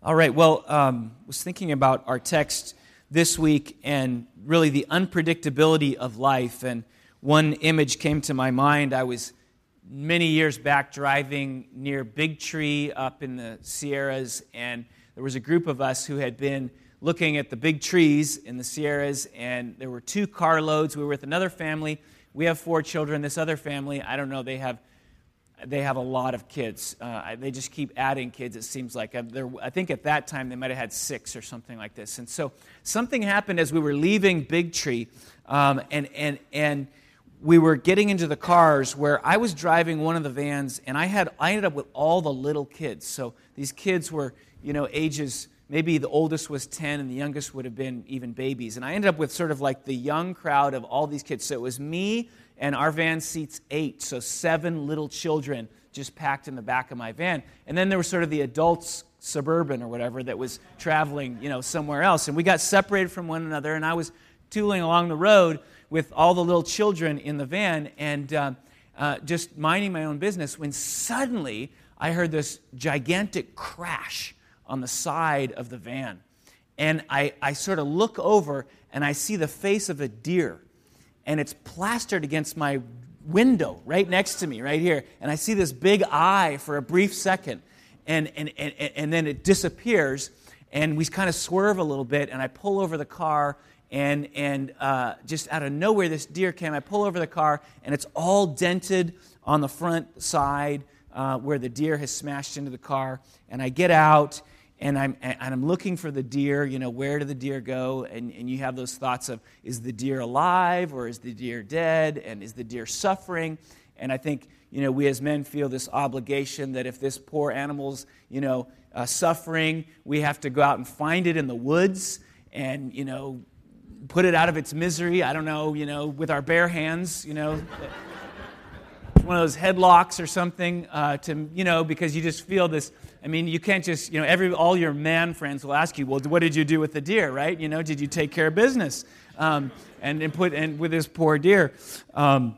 All right. Well, um, was thinking about our text this week and really the unpredictability of life. And one image came to my mind. I was many years back driving near Big Tree up in the Sierras, and there was a group of us who had been looking at the big trees in the Sierras, and there were two carloads. We were with another family. We have four children. This other family, I don't know, they have they have a lot of kids. Uh, they just keep adding kids, it seems like. Uh, I think at that time they might have had six or something like this. And so something happened as we were leaving Big Tree, um, and, and, and we were getting into the cars where I was driving one of the vans, and I, had, I ended up with all the little kids. So these kids were, you know, ages maybe the oldest was 10 and the youngest would have been even babies. And I ended up with sort of like the young crowd of all these kids. So it was me and our van seats eight, so seven little children just packed in the back of my van. And then there was sort of the adults suburban or whatever that was traveling, you know, somewhere else. And we got separated from one another, and I was tooling along the road with all the little children in the van and uh, uh, just minding my own business when suddenly I heard this gigantic crash on the side of the van. And I, I sort of look over and I see the face of a deer and it's plastered against my window right next to me, right here. And I see this big eye for a brief second, and, and, and, and then it disappears, and we kind of swerve a little bit, and I pull over the car, and, and uh, just out of nowhere, this deer came. I pull over the car, and it's all dented on the front side uh, where the deer has smashed into the car. And I get out, and I'm, and I'm looking for the deer, you know, where do the deer go? And, and you have those thoughts of, is the deer alive or is the deer dead? And is the deer suffering? And I think, you know, we as men feel this obligation that if this poor animal's, you know, uh, suffering, we have to go out and find it in the woods and, you know, put it out of its misery. I don't know, you know, with our bare hands, you know. One of those headlocks or something uh, to, you know, because you just feel this I mean, you can't just, you know, every, all your man friends will ask you, well, what did you do with the deer, right? You know, did you take care of business? Um, and, and put, and with this poor deer. Um,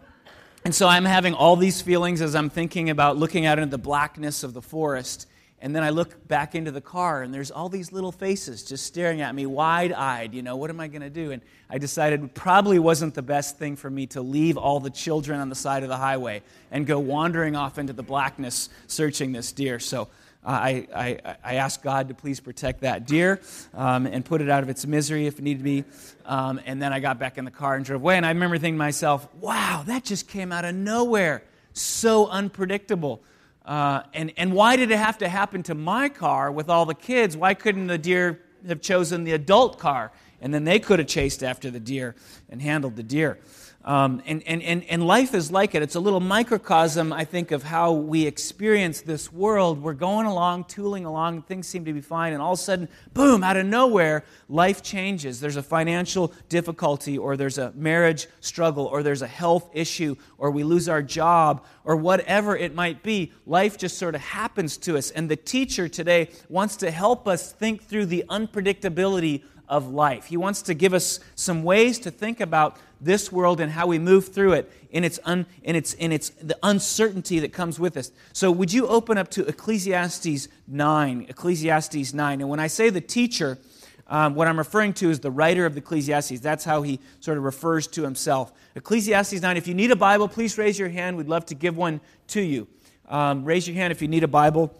and so I'm having all these feelings as I'm thinking about looking out into the blackness of the forest. And then I look back into the car, and there's all these little faces just staring at me, wide eyed. You know, what am I going to do? And I decided it probably wasn't the best thing for me to leave all the children on the side of the highway and go wandering off into the blackness searching this deer. So I, I, I asked God to please protect that deer um, and put it out of its misery if it needed be. Um, and then I got back in the car and drove away. And I remember thinking to myself, wow, that just came out of nowhere. So unpredictable. Uh, and, and why did it have to happen to my car with all the kids? Why couldn't the deer have chosen the adult car? And then they could have chased after the deer and handled the deer. Um, and, and, and, and life is like it. It's a little microcosm, I think, of how we experience this world. We're going along, tooling along, things seem to be fine, and all of a sudden, boom, out of nowhere, life changes. There's a financial difficulty, or there's a marriage struggle, or there's a health issue, or we lose our job, or whatever it might be. Life just sort of happens to us. And the teacher today wants to help us think through the unpredictability of life. He wants to give us some ways to think about this world and how we move through it in its, un, in its, in its the uncertainty that comes with us. So, would you open up to Ecclesiastes 9? Ecclesiastes 9. And when I say the teacher, um, what I'm referring to is the writer of the Ecclesiastes. That's how he sort of refers to himself. Ecclesiastes 9. If you need a Bible, please raise your hand. We'd love to give one to you. Um, raise your hand if you need a Bible.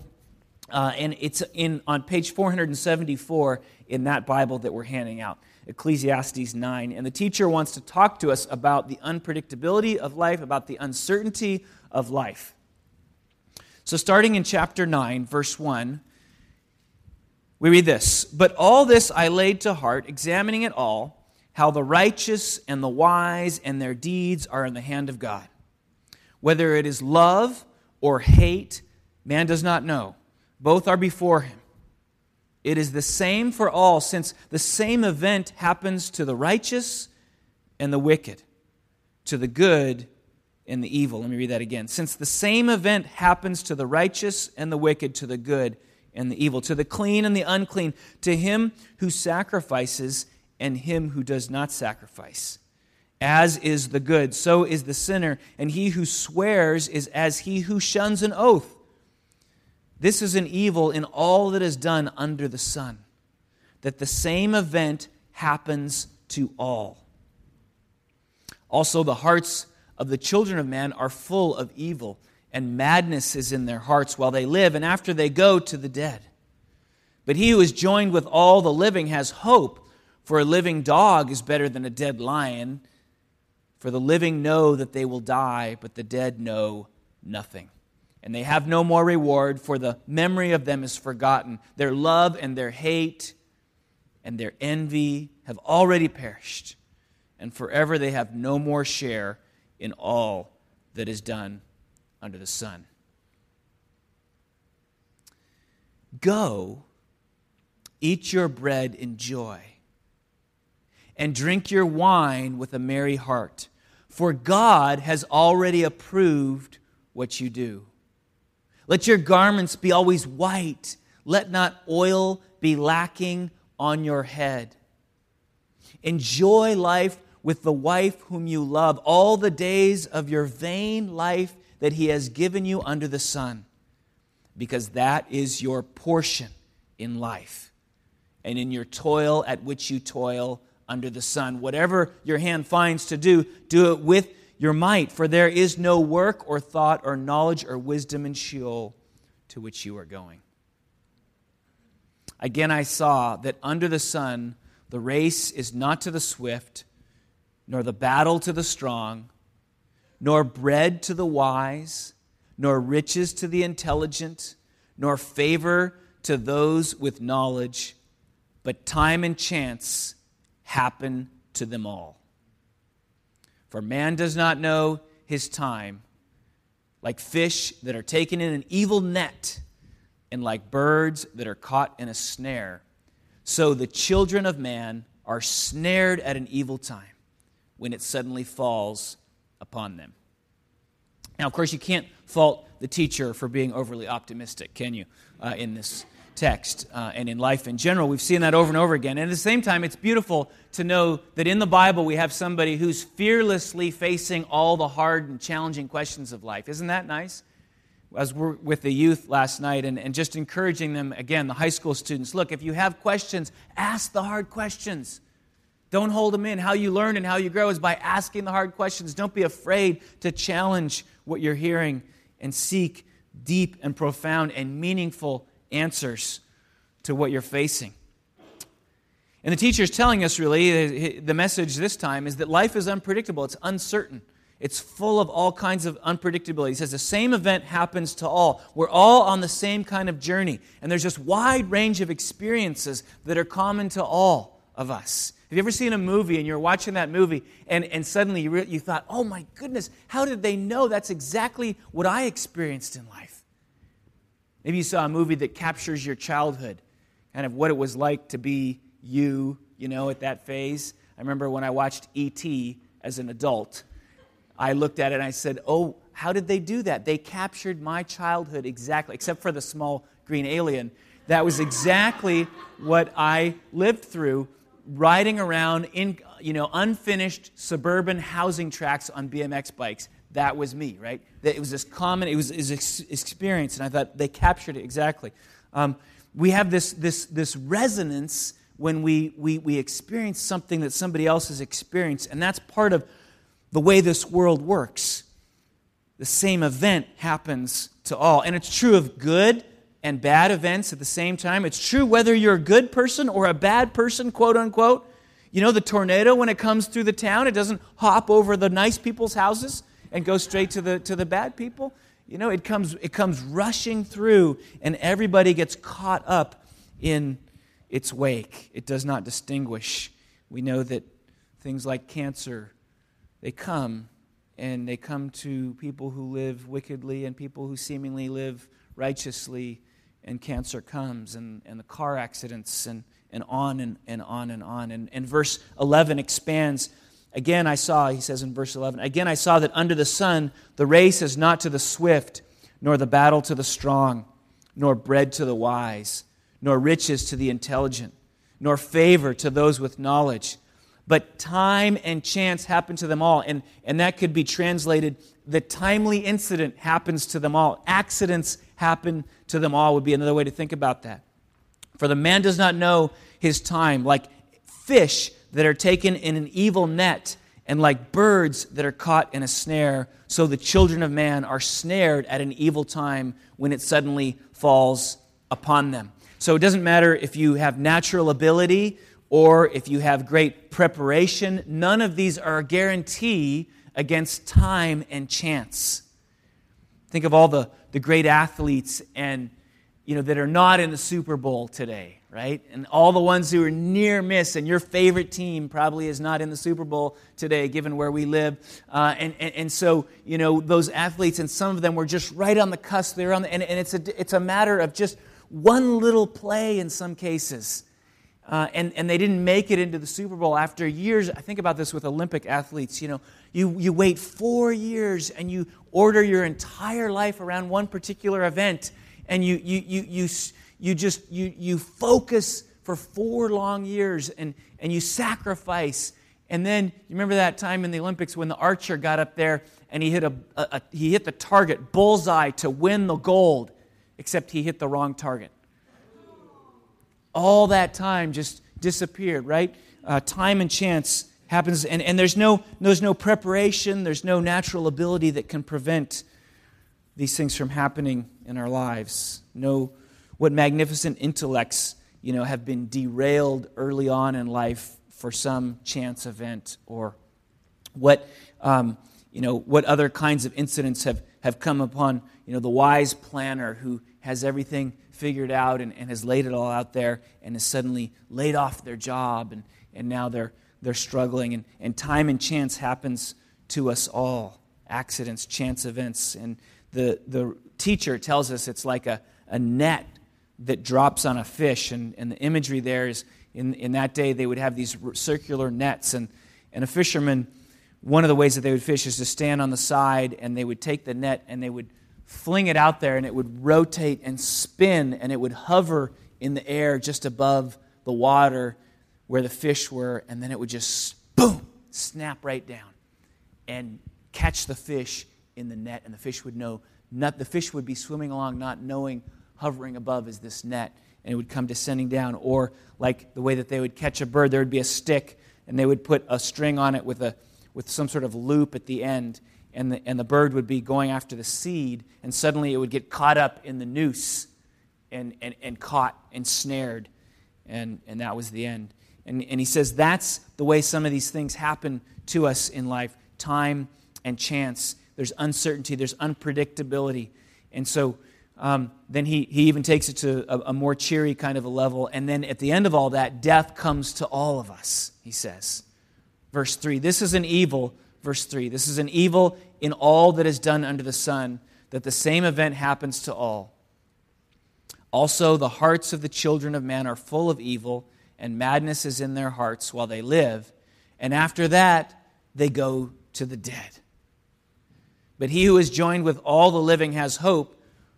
Uh, and it's in, on page 474 in that Bible that we're handing out. Ecclesiastes 9. And the teacher wants to talk to us about the unpredictability of life, about the uncertainty of life. So, starting in chapter 9, verse 1, we read this But all this I laid to heart, examining it all, how the righteous and the wise and their deeds are in the hand of God. Whether it is love or hate, man does not know. Both are before him. It is the same for all, since the same event happens to the righteous and the wicked, to the good and the evil. Let me read that again. Since the same event happens to the righteous and the wicked, to the good and the evil, to the clean and the unclean, to him who sacrifices and him who does not sacrifice. As is the good, so is the sinner, and he who swears is as he who shuns an oath. This is an evil in all that is done under the sun, that the same event happens to all. Also, the hearts of the children of man are full of evil, and madness is in their hearts while they live, and after they go to the dead. But he who is joined with all the living has hope, for a living dog is better than a dead lion. For the living know that they will die, but the dead know nothing. And they have no more reward, for the memory of them is forgotten. Their love and their hate and their envy have already perished, and forever they have no more share in all that is done under the sun. Go, eat your bread in joy, and drink your wine with a merry heart, for God has already approved what you do. Let your garments be always white, let not oil be lacking on your head. Enjoy life with the wife whom you love all the days of your vain life that he has given you under the sun, because that is your portion in life and in your toil at which you toil under the sun. Whatever your hand finds to do, do it with your might, for there is no work or thought or knowledge or wisdom in Sheol to which you are going. Again, I saw that under the sun, the race is not to the swift, nor the battle to the strong, nor bread to the wise, nor riches to the intelligent, nor favor to those with knowledge, but time and chance happen to them all. For man does not know his time, like fish that are taken in an evil net and like birds that are caught in a snare. So the children of man are snared at an evil time when it suddenly falls upon them. Now, of course, you can't fault the teacher for being overly optimistic, can you, uh, in this text uh, and in life in general? We've seen that over and over again. And at the same time, it's beautiful to know that in the Bible we have somebody who's fearlessly facing all the hard and challenging questions of life. Isn't that nice? as we're with the youth last night and, and just encouraging them, again, the high school students look, if you have questions, ask the hard questions. Don't hold them in. How you learn and how you grow is by asking the hard questions. Don't be afraid to challenge what you're hearing and seek deep and profound and meaningful answers to what you're facing. And the teacher is telling us really, the message this time is that life is unpredictable, it's uncertain. It's full of all kinds of unpredictability. He says the same event happens to all. We're all on the same kind of journey. And there's just wide range of experiences that are common to all of us. Have you ever seen a movie and you're watching that movie and, and suddenly you, re- you thought, oh my goodness, how did they know that's exactly what I experienced in life? Maybe you saw a movie that captures your childhood, kind of what it was like to be you, you know, at that phase. I remember when I watched E.T. as an adult I looked at it and I said, Oh, how did they do that? They captured my childhood exactly, except for the small green alien. That was exactly what I lived through riding around in you know unfinished suburban housing tracks on BMX bikes. That was me, right? It was this common, it was his experience, and I thought they captured it exactly. Um, we have this, this, this resonance when we, we, we experience something that somebody else has experienced, and that's part of the way this world works. The same event happens to all. And it's true of good and bad events at the same time. It's true whether you're a good person or a bad person, quote unquote. You know, the tornado, when it comes through the town, it doesn't hop over the nice people's houses and go straight to the, to the bad people. You know, it comes, it comes rushing through, and everybody gets caught up in its wake. It does not distinguish. We know that things like cancer they come and they come to people who live wickedly and people who seemingly live righteously, and cancer comes, and, and the car accidents, and, and on and, and on and on. And, and verse 11 expands. Again, I saw, he says in verse 11, again, I saw that under the sun the race is not to the swift, nor the battle to the strong, nor bread to the wise, nor riches to the intelligent, nor favor to those with knowledge but time and chance happen to them all. And, and that could be translated the timely incident happens to them all. Accidents happen to them all, would be another way to think about that. For the man does not know his time, like fish that are taken in an evil net, and like birds that are caught in a snare, so the children of man are snared at an evil time when it suddenly falls upon them. So it doesn't matter if you have natural ability or if you have great preparation, none of these are a guarantee against time and chance. Think of all the, the great athletes and you know that are not in the Super Bowl today, right? And all the ones who are near miss, and your favorite team probably is not in the Super Bowl today, given where we live. Uh, and, and, and so, you know, those athletes, and some of them were just right on the cusp. They're on the, and, and it's, a, it's a matter of just one little play in some cases uh, and, and they didn't make it into the Super Bowl after years. I think about this with Olympic athletes. You know, you, you wait four years and you order your entire life around one particular event, and you, you, you, you, you just you, you focus for four long years and, and you sacrifice. And then you remember that time in the Olympics when the archer got up there and he hit, a, a, a he hit the target bullseye to win the gold, except he hit the wrong target all that time just disappeared, right? Uh, time and chance happens, and, and there's, no, there's no preparation, there's no natural ability that can prevent these things from happening in our lives. No, what magnificent intellects, you know, have been derailed early on in life for some chance event, or what, um, you know, what other kinds of incidents have, have come upon, you know, the wise planner who has everything figured out and, and has laid it all out there and is suddenly laid off their job and, and now they're, they're struggling. And, and time and chance happens to us all accidents, chance events. And the, the teacher tells us it's like a, a net that drops on a fish. And, and the imagery there is in, in that day, they would have these circular nets. And, and a fisherman, one of the ways that they would fish is to stand on the side and they would take the net and they would fling it out there and it would rotate and spin and it would hover in the air just above the water where the fish were and then it would just boom snap right down and catch the fish in the net and the fish would know not the fish would be swimming along not knowing hovering above is this net and it would come descending down or like the way that they would catch a bird there would be a stick and they would put a string on it with a with some sort of loop at the end and the, and the bird would be going after the seed, and suddenly it would get caught up in the noose and, and, and caught and snared, and, and that was the end. And, and he says that's the way some of these things happen to us in life time and chance. There's uncertainty, there's unpredictability. And so um, then he, he even takes it to a, a more cheery kind of a level. And then at the end of all that, death comes to all of us, he says. Verse 3 This is an evil verse 3. This is an evil in all that is done under the sun, that the same event happens to all. Also, the hearts of the children of man are full of evil, and madness is in their hearts while they live. And after that, they go to the dead. But he who is joined with all the living has hope,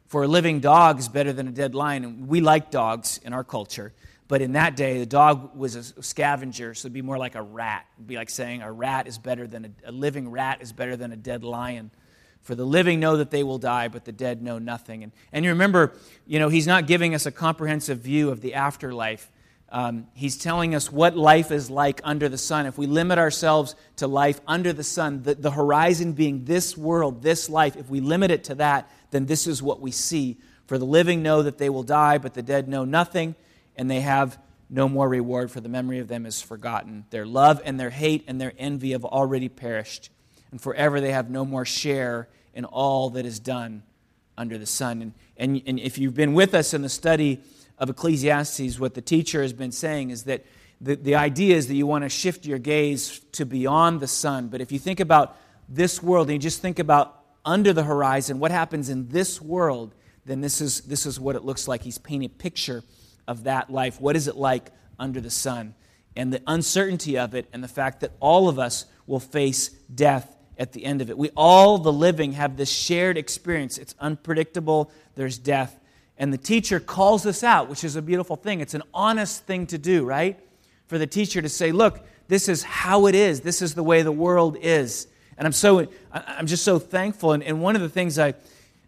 for a living dog is better than a dead lion. And we like dogs in our culture. But in that day, the dog was a scavenger, so it'd be more like a rat. It'd be like saying a rat is better than a, a living rat is better than a dead lion. For the living know that they will die, but the dead know nothing. And, and you remember, you know, he's not giving us a comprehensive view of the afterlife. Um, he's telling us what life is like under the sun. If we limit ourselves to life under the sun, the, the horizon being this world, this life, if we limit it to that, then this is what we see. For the living know that they will die, but the dead know nothing and they have no more reward, for the memory of them is forgotten. Their love and their hate and their envy have already perished, and forever they have no more share in all that is done under the sun. And, and, and if you've been with us in the study of Ecclesiastes, what the teacher has been saying is that the, the idea is that you want to shift your gaze to beyond the sun. But if you think about this world and you just think about under the horizon, what happens in this world, then this is, this is what it looks like. He's painting a picture of that life. What is it like under the sun? And the uncertainty of it, and the fact that all of us will face death at the end of it. We all, the living, have this shared experience. It's unpredictable, there's death. And the teacher calls us out, which is a beautiful thing. It's an honest thing to do, right? For the teacher to say, look, this is how it is, this is the way the world is. And I'm so I'm just so thankful. And, and one of the things I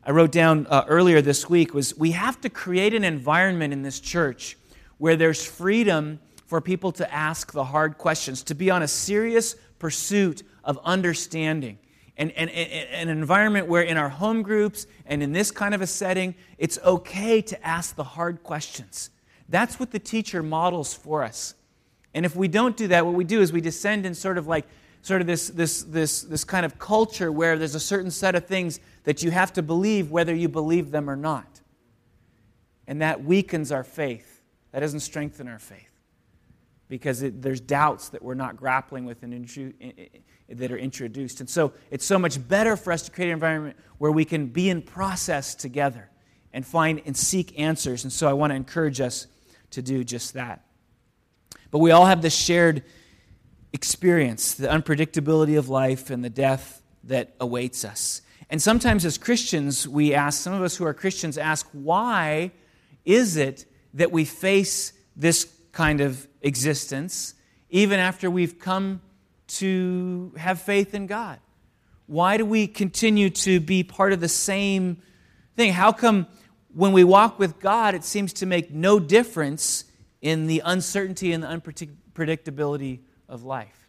I wrote down uh, earlier this week was we have to create an environment in this church where there's freedom for people to ask the hard questions, to be on a serious pursuit of understanding. And, and, and, an environment where in our home groups and in this kind of a setting, it's okay to ask the hard questions. That's what the teacher models for us. And if we don't do that, what we do is we descend in sort of like sort of this, this, this, this kind of culture where there's a certain set of things that you have to believe whether you believe them or not. And that weakens our faith. That doesn't strengthen our faith because it, there's doubts that we're not grappling with and intru- that are introduced. And so it's so much better for us to create an environment where we can be in process together and find and seek answers. And so I want to encourage us to do just that. But we all have this shared experience the unpredictability of life and the death that awaits us. And sometimes as Christians, we ask, some of us who are Christians ask, why is it that we face this kind of existence even after we've come to have faith in God? Why do we continue to be part of the same thing? How come when we walk with God, it seems to make no difference in the uncertainty and the unpredictability of life.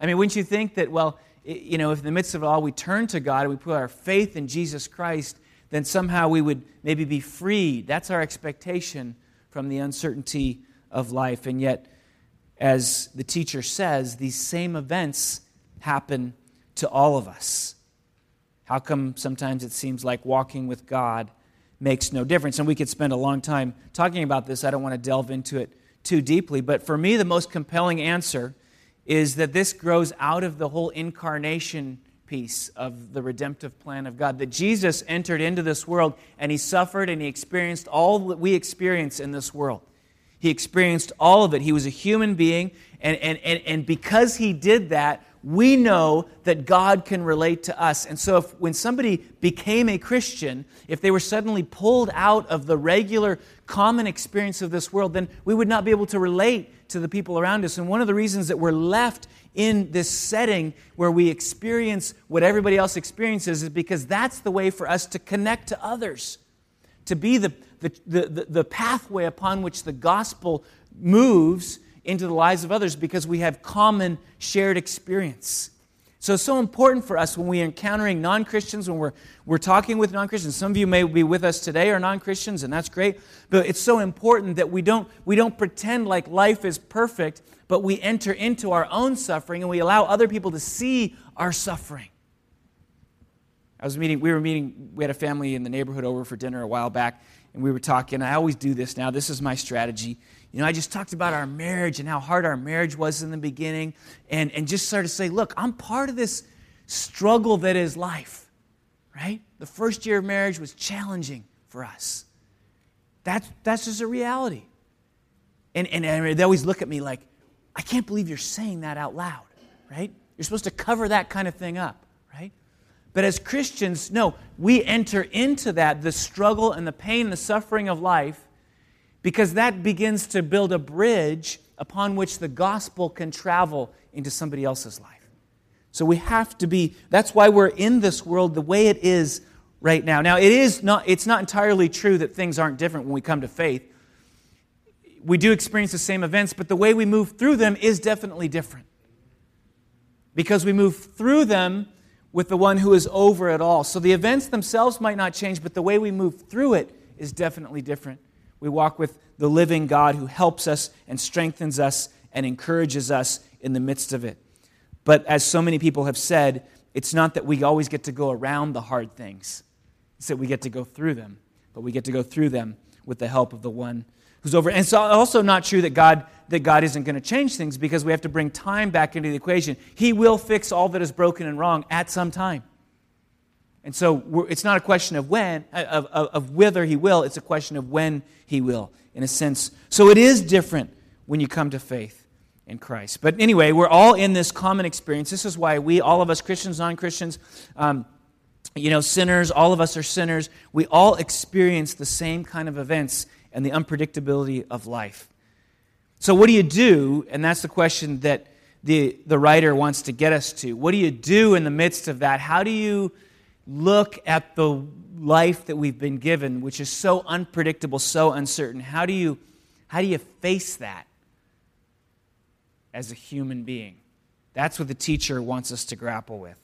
I mean, wouldn't you think that, well, you know, if in the midst of it all we turn to God and we put our faith in Jesus Christ, then somehow we would maybe be freed. That's our expectation from the uncertainty of life. And yet, as the teacher says, these same events happen to all of us. How come sometimes it seems like walking with God makes no difference? And we could spend a long time talking about this. I don't want to delve into it too deeply. But for me, the most compelling answer is that this grows out of the whole incarnation piece of the redemptive plan of God. That Jesus entered into this world and he suffered and he experienced all that we experience in this world. He experienced all of it. He was a human being, and, and, and, and because he did that, we know that God can relate to us. And so, if, when somebody became a Christian, if they were suddenly pulled out of the regular, common experience of this world, then we would not be able to relate to the people around us. And one of the reasons that we're left in this setting where we experience what everybody else experiences is because that's the way for us to connect to others, to be the, the, the, the pathway upon which the gospel moves into the lives of others because we have common shared experience. So it's so important for us when we are encountering non Christians, when we're, we're talking with non Christians. Some of you may be with us today are non Christians, and that's great. But it's so important that we don't, we don't pretend like life is perfect, but we enter into our own suffering and we allow other people to see our suffering. I was meeting, we were meeting, we had a family in the neighborhood over for dinner a while back, and we were talking. I always do this now. This is my strategy. You know, I just talked about our marriage and how hard our marriage was in the beginning, and, and just started to say, look, I'm part of this struggle that is life, right? The first year of marriage was challenging for us. That's, that's just a reality. And, and, and they always look at me like, I can't believe you're saying that out loud, right? You're supposed to cover that kind of thing up, right? But as Christians, no, we enter into that, the struggle and the pain, the suffering of life, because that begins to build a bridge upon which the gospel can travel into somebody else's life. So we have to be, that's why we're in this world the way it is right now. Now, it is not, it's not entirely true that things aren't different when we come to faith. We do experience the same events, but the way we move through them is definitely different. Because we move through them with the one who is over it all. So the events themselves might not change, but the way we move through it is definitely different. We walk with the living God who helps us and strengthens us and encourages us in the midst of it. But as so many people have said, it's not that we always get to go around the hard things, it's that we get to go through them. But we get to go through them with the help of the one who's over. And it's also not true that God, that God isn't going to change things because we have to bring time back into the equation. He will fix all that is broken and wrong at some time. And so it's not a question of when, of, of, of, whether he will, it's a question of when he will, in a sense. So it is different when you come to faith in Christ. But anyway, we're all in this common experience. This is why we, all of us, Christians, non Christians, um, you know, sinners, all of us are sinners. We all experience the same kind of events and the unpredictability of life. So, what do you do? And that's the question that the, the writer wants to get us to. What do you do in the midst of that? How do you look at the life that we've been given, which is so unpredictable, so uncertain, how do you, how do you face that as a human being? That's what the teacher wants us to grapple with.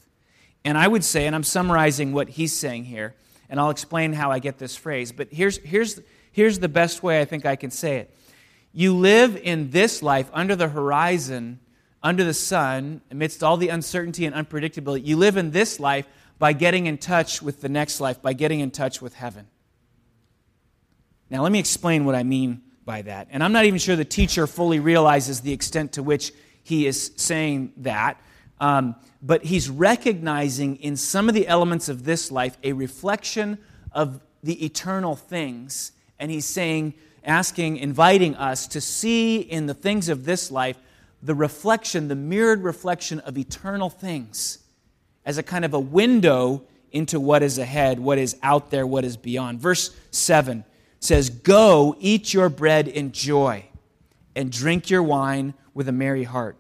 And I would say, and I'm summarizing what he's saying here, and I'll explain how I get this phrase, but here's, here's, here's the best way I think I can say it. You live in this life under the horizon, under the sun, amidst all the uncertainty and unpredictability. You live in this life by getting in touch with the next life, by getting in touch with heaven. Now, let me explain what I mean by that. And I'm not even sure the teacher fully realizes the extent to which he is saying that. Um, but he's recognizing in some of the elements of this life a reflection of the eternal things. And he's saying, asking, inviting us to see in the things of this life the reflection, the mirrored reflection of eternal things as a kind of a window into what is ahead, what is out there, what is beyond. Verse 7 says, Go, eat your bread in joy, and drink your wine with a merry heart.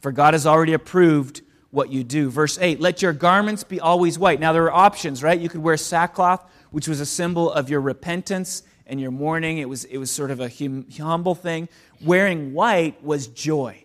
For God has already approved what you do. Verse 8, let your garments be always white. Now, there are options, right? You could wear sackcloth, which was a symbol of your repentance and your mourning. It was, it was sort of a hum, humble thing. Wearing white was joy.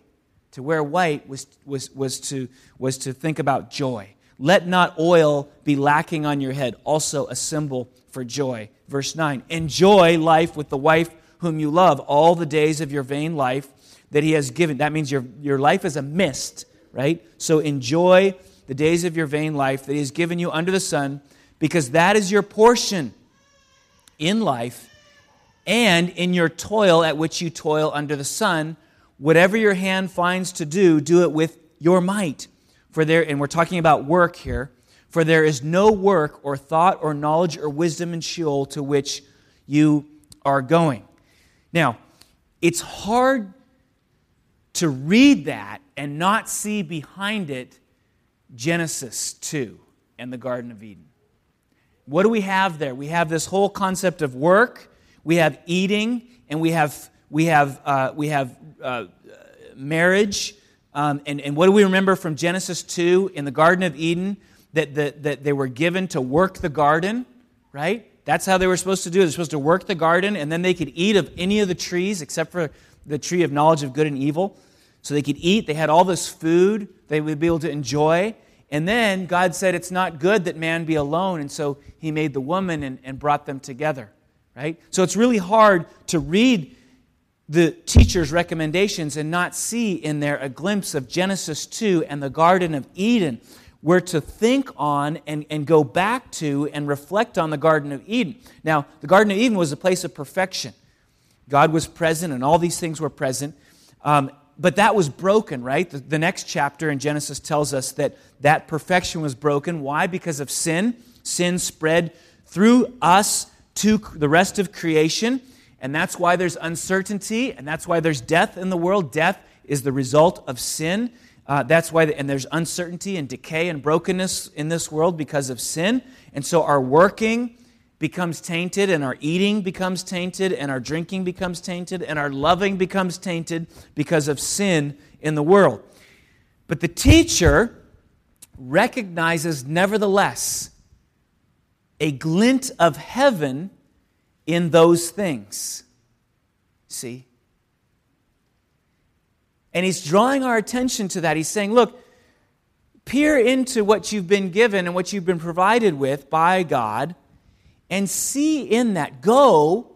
To wear white was, was, was, to, was to think about joy. Let not oil be lacking on your head, also a symbol for joy. Verse 9, enjoy life with the wife whom you love all the days of your vain life that he has given. That means your, your life is a mist, right? So enjoy the days of your vain life that he has given you under the sun, because that is your portion in life and in your toil at which you toil under the sun. Whatever your hand finds to do, do it with your might. For there, and we're talking about work here, for there is no work or thought or knowledge or wisdom in Sheol to which you are going. Now, it's hard to read that and not see behind it Genesis 2 and the Garden of Eden. What do we have there? We have this whole concept of work, we have eating, and we have, we have, uh, we have uh, marriage. Um, and, and what do we remember from Genesis 2 in the Garden of Eden? That, that, that they were given to work the garden, right? That's how they were supposed to do it. They're supposed to work the garden, and then they could eat of any of the trees except for the tree of knowledge of good and evil. So they could eat. They had all this food they would be able to enjoy. And then God said, It's not good that man be alone. And so he made the woman and, and brought them together, right? So it's really hard to read the teacher's recommendations and not see in there a glimpse of Genesis 2 and the Garden of Eden. We're to think on and, and go back to and reflect on the Garden of Eden. Now, the Garden of Eden was a place of perfection. God was present and all these things were present. Um, but that was broken, right? The, the next chapter in Genesis tells us that that perfection was broken. Why? Because of sin. Sin spread through us to the rest of creation. And that's why there's uncertainty and that's why there's death in the world. Death is the result of sin. Uh, that's why, the, and there's uncertainty and decay and brokenness in this world because of sin. And so our working becomes tainted, and our eating becomes tainted, and our drinking becomes tainted, and our loving becomes tainted because of sin in the world. But the teacher recognizes, nevertheless, a glint of heaven in those things. See? And he's drawing our attention to that. He's saying, look, peer into what you've been given and what you've been provided with by God and see in that. Go,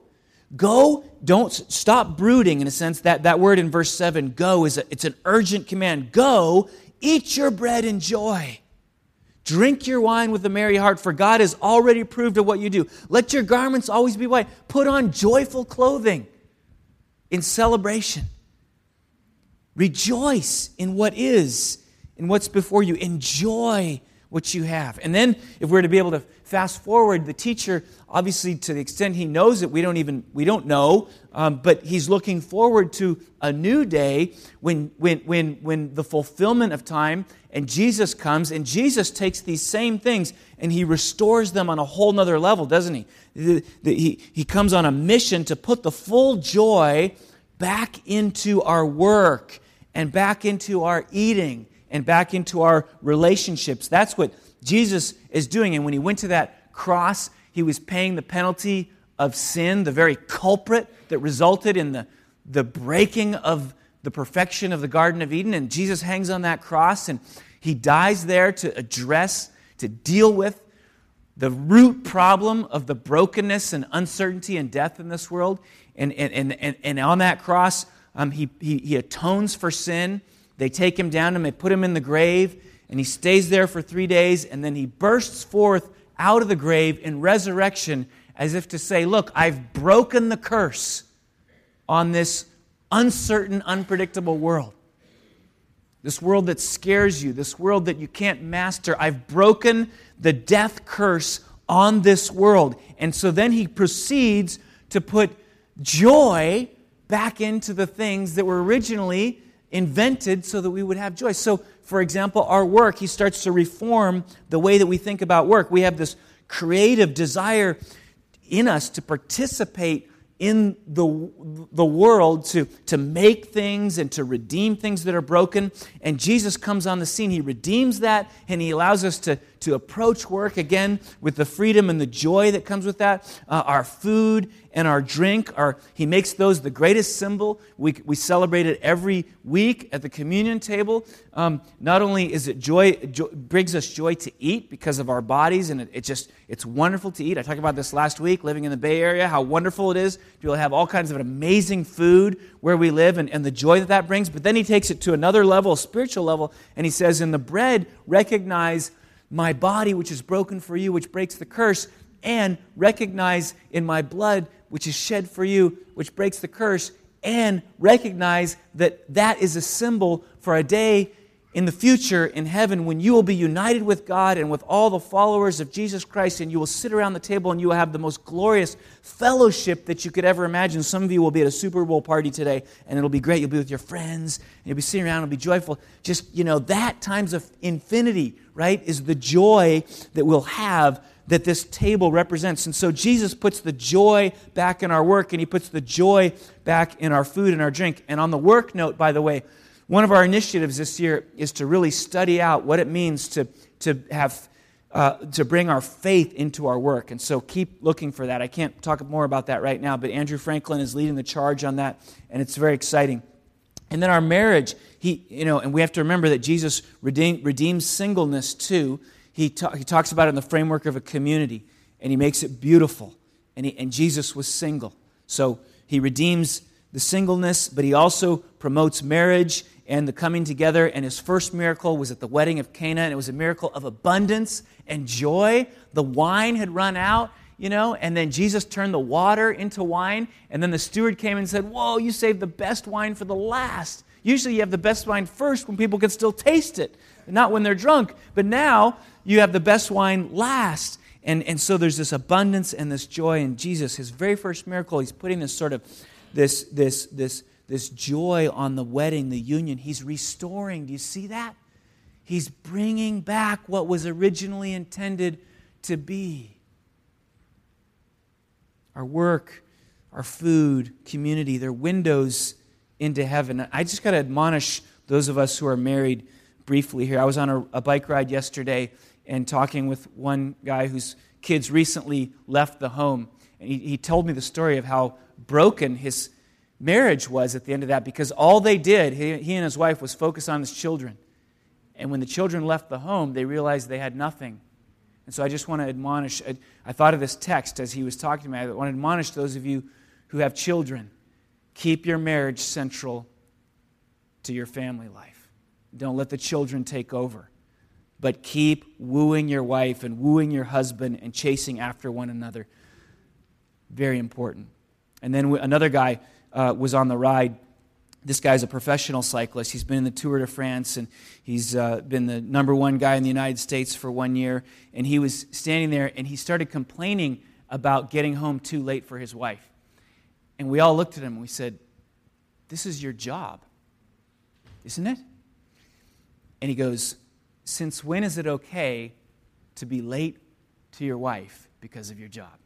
go, don't stop brooding in a sense. That, that word in verse 7, go, is a, it's an urgent command. Go, eat your bread in joy. Drink your wine with a merry heart, for God has already approved of what you do. Let your garments always be white. Put on joyful clothing in celebration. Rejoice in what is, in what's before you. Enjoy what you have. And then, if we're to be able to fast forward, the teacher, obviously, to the extent he knows it, we don't even we don't know, um, but he's looking forward to a new day when when when when the fulfillment of time and Jesus comes, and Jesus takes these same things and he restores them on a whole nother level, doesn't he? The, the, he, he comes on a mission to put the full joy back into our work and back into our eating and back into our relationships. That's what Jesus is doing. And when he went to that cross, he was paying the penalty of sin, the very culprit that resulted in the, the breaking of the perfection of the Garden of Eden. And Jesus hangs on that cross and he dies there to address, to deal with the root problem of the brokenness and uncertainty and death in this world. And, and, and, and on that cross, um, he, he, he atones for sin. They take him down and they put him in the grave, and he stays there for three days, and then he bursts forth out of the grave in resurrection as if to say, Look, I've broken the curse on this uncertain, unpredictable world. This world that scares you, this world that you can't master. I've broken the death curse on this world. And so then he proceeds to put joy back into the things that were originally invented so that we would have joy. So, for example, our work, he starts to reform the way that we think about work. We have this creative desire in us to participate in the, the world to, to make things and to redeem things that are broken. And Jesus comes on the scene. He redeems that and he allows us to, to approach work again with the freedom and the joy that comes with that. Uh, our food and our drink, are, he makes those the greatest symbol. We, we celebrate it every week at the communion table. Um, not only is it joy, joy, brings us joy to eat because of our bodies, and it, it, just, it's wonderful to eat. I talked about this last week, living in the Bay Area, how wonderful it is to be able to have all kinds of amazing food where we live and, and the joy that that brings. But then he takes it to another level, spiritual level, and he says, in the bread, recognize my body, which is broken for you, which breaks the curse, and recognize in my blood which is shed for you, which breaks the curse, and recognize that that is a symbol for a day in the future in heaven when you will be united with God and with all the followers of Jesus Christ, and you will sit around the table and you will have the most glorious fellowship that you could ever imagine. Some of you will be at a Super Bowl party today, and it'll be great. You'll be with your friends, and you'll be sitting around and be joyful. Just, you know, that times of infinity, right, is the joy that we'll have that this table represents. And so Jesus puts the joy back in our work and he puts the joy back in our food and our drink. And on the work note, by the way, one of our initiatives this year is to really study out what it means to, to have. Uh, to bring our faith into our work. And so keep looking for that. I can't talk more about that right now, but Andrew Franklin is leading the charge on that, and it's very exciting. And then our marriage, he, you know, and we have to remember that Jesus redeem, redeems singleness too he, ta- he talks about it in the framework of a community, and he makes it beautiful. And, he, and Jesus was single. So he redeems the singleness, but he also promotes marriage and the coming together. And his first miracle was at the wedding of Cana, and it was a miracle of abundance and joy. The wine had run out, you know, and then Jesus turned the water into wine. And then the steward came and said, Whoa, you saved the best wine for the last. Usually you have the best wine first when people can still taste it, not when they're drunk. But now you have the best wine last. And, and so there's this abundance and this joy in Jesus. His very first miracle, he's putting this sort of this, this, this, this joy on the wedding, the union. He's restoring. Do you see that? He's bringing back what was originally intended to be. Our work, our food, community, they're windows into heaven. I just got to admonish those of us who are married briefly here. I was on a, a bike ride yesterday and talking with one guy whose kids recently left the home. And he, he told me the story of how broken his marriage was at the end of that because all they did, he, he and his wife, was focus on his children. And when the children left the home, they realized they had nothing. And so I just want to admonish, I, I thought of this text as he was talking to me. I want to admonish those of you who have children keep your marriage central to your family life. Don't let the children take over but keep wooing your wife and wooing your husband and chasing after one another. Very important. And then another guy uh, was on the ride. This guy's a professional cyclist. He's been in the Tour de France and he's uh, been the number one guy in the United States for one year. And he was standing there and he started complaining about getting home too late for his wife. And we all looked at him and we said, This is your job, isn't it? And he goes, since when is it okay to be late to your wife because of your job?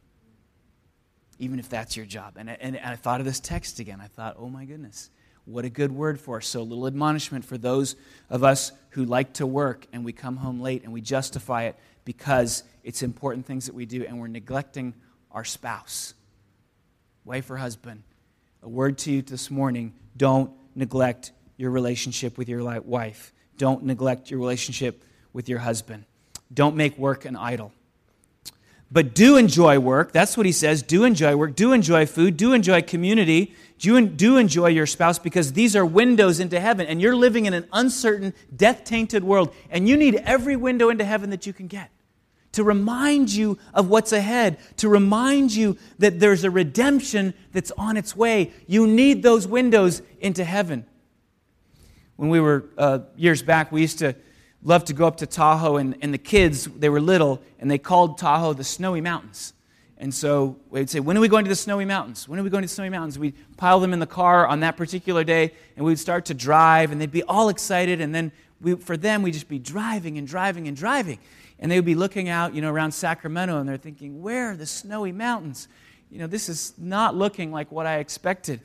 Even if that's your job. And, and, and I thought of this text again. I thought, oh my goodness. What a good word for us. So, a little admonishment for those of us who like to work and we come home late and we justify it because it's important things that we do and we're neglecting our spouse. Wife or husband, a word to you this morning don't neglect your relationship with your wife. Don't neglect your relationship with your husband. Don't make work an idol. But do enjoy work. That's what he says. Do enjoy work. Do enjoy food. Do enjoy community. Do, do enjoy your spouse because these are windows into heaven. And you're living in an uncertain, death tainted world. And you need every window into heaven that you can get to remind you of what's ahead, to remind you that there's a redemption that's on its way. You need those windows into heaven. When we were uh, years back, we used to loved to go up to Tahoe, and, and the kids, they were little, and they called Tahoe the Snowy Mountains. And so we'd say, When are we going to the Snowy Mountains? When are we going to the Snowy Mountains? We'd pile them in the car on that particular day, and we'd start to drive, and they'd be all excited. And then we, for them, we'd just be driving and driving and driving. And they would be looking out, you know, around Sacramento, and they're thinking, Where are the Snowy Mountains? You know, this is not looking like what I expected.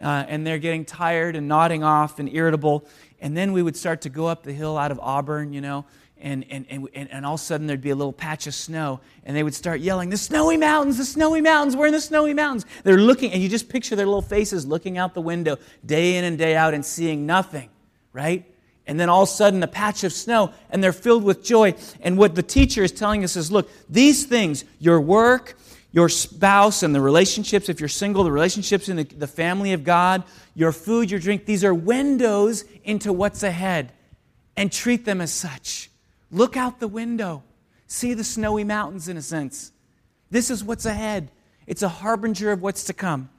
Uh, and they're getting tired and nodding off and irritable. And then we would start to go up the hill out of Auburn, you know, and, and, and, and all of a sudden there'd be a little patch of snow, and they would start yelling, The snowy mountains, the snowy mountains, we're in the snowy mountains. They're looking, and you just picture their little faces looking out the window day in and day out and seeing nothing, right? And then all of a sudden, a patch of snow, and they're filled with joy. And what the teacher is telling us is look, these things, your work, your spouse and the relationships, if you're single, the relationships in the, the family of God, your food, your drink, these are windows into what's ahead. And treat them as such. Look out the window. See the snowy mountains in a sense. This is what's ahead. It's a harbinger of what's to come.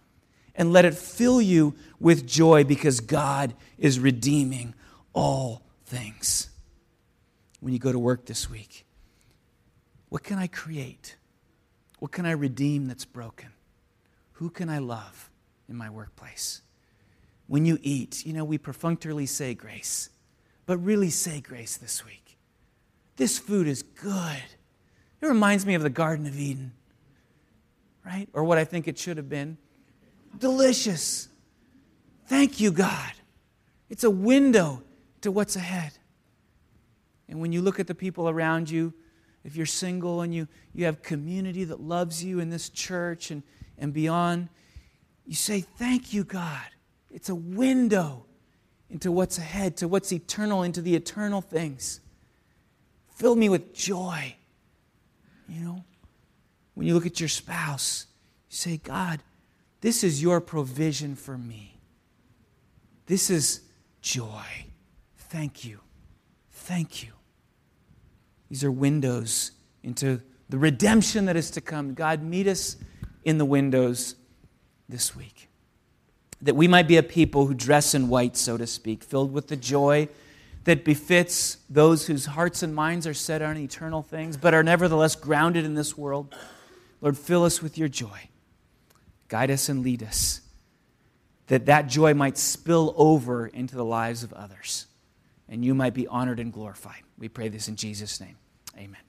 And let it fill you with joy because God is redeeming all things. When you go to work this week, what can I create? What can I redeem that's broken? Who can I love in my workplace? When you eat, you know, we perfunctorily say grace, but really say grace this week. This food is good. It reminds me of the Garden of Eden, right? Or what I think it should have been. Delicious. Thank you, God. It's a window to what's ahead. And when you look at the people around you, if you're single and you, you have community that loves you in this church and, and beyond, you say, Thank you, God. It's a window into what's ahead, to what's eternal, into the eternal things. Fill me with joy. You know, when you look at your spouse, you say, God, this is your provision for me. This is joy. Thank you. Thank you. These are windows into the redemption that is to come. God, meet us in the windows this week. That we might be a people who dress in white, so to speak, filled with the joy that befits those whose hearts and minds are set on eternal things, but are nevertheless grounded in this world. Lord, fill us with your joy. Guide us and lead us, that that joy might spill over into the lives of others and you might be honored and glorified. We pray this in Jesus' name. Amen.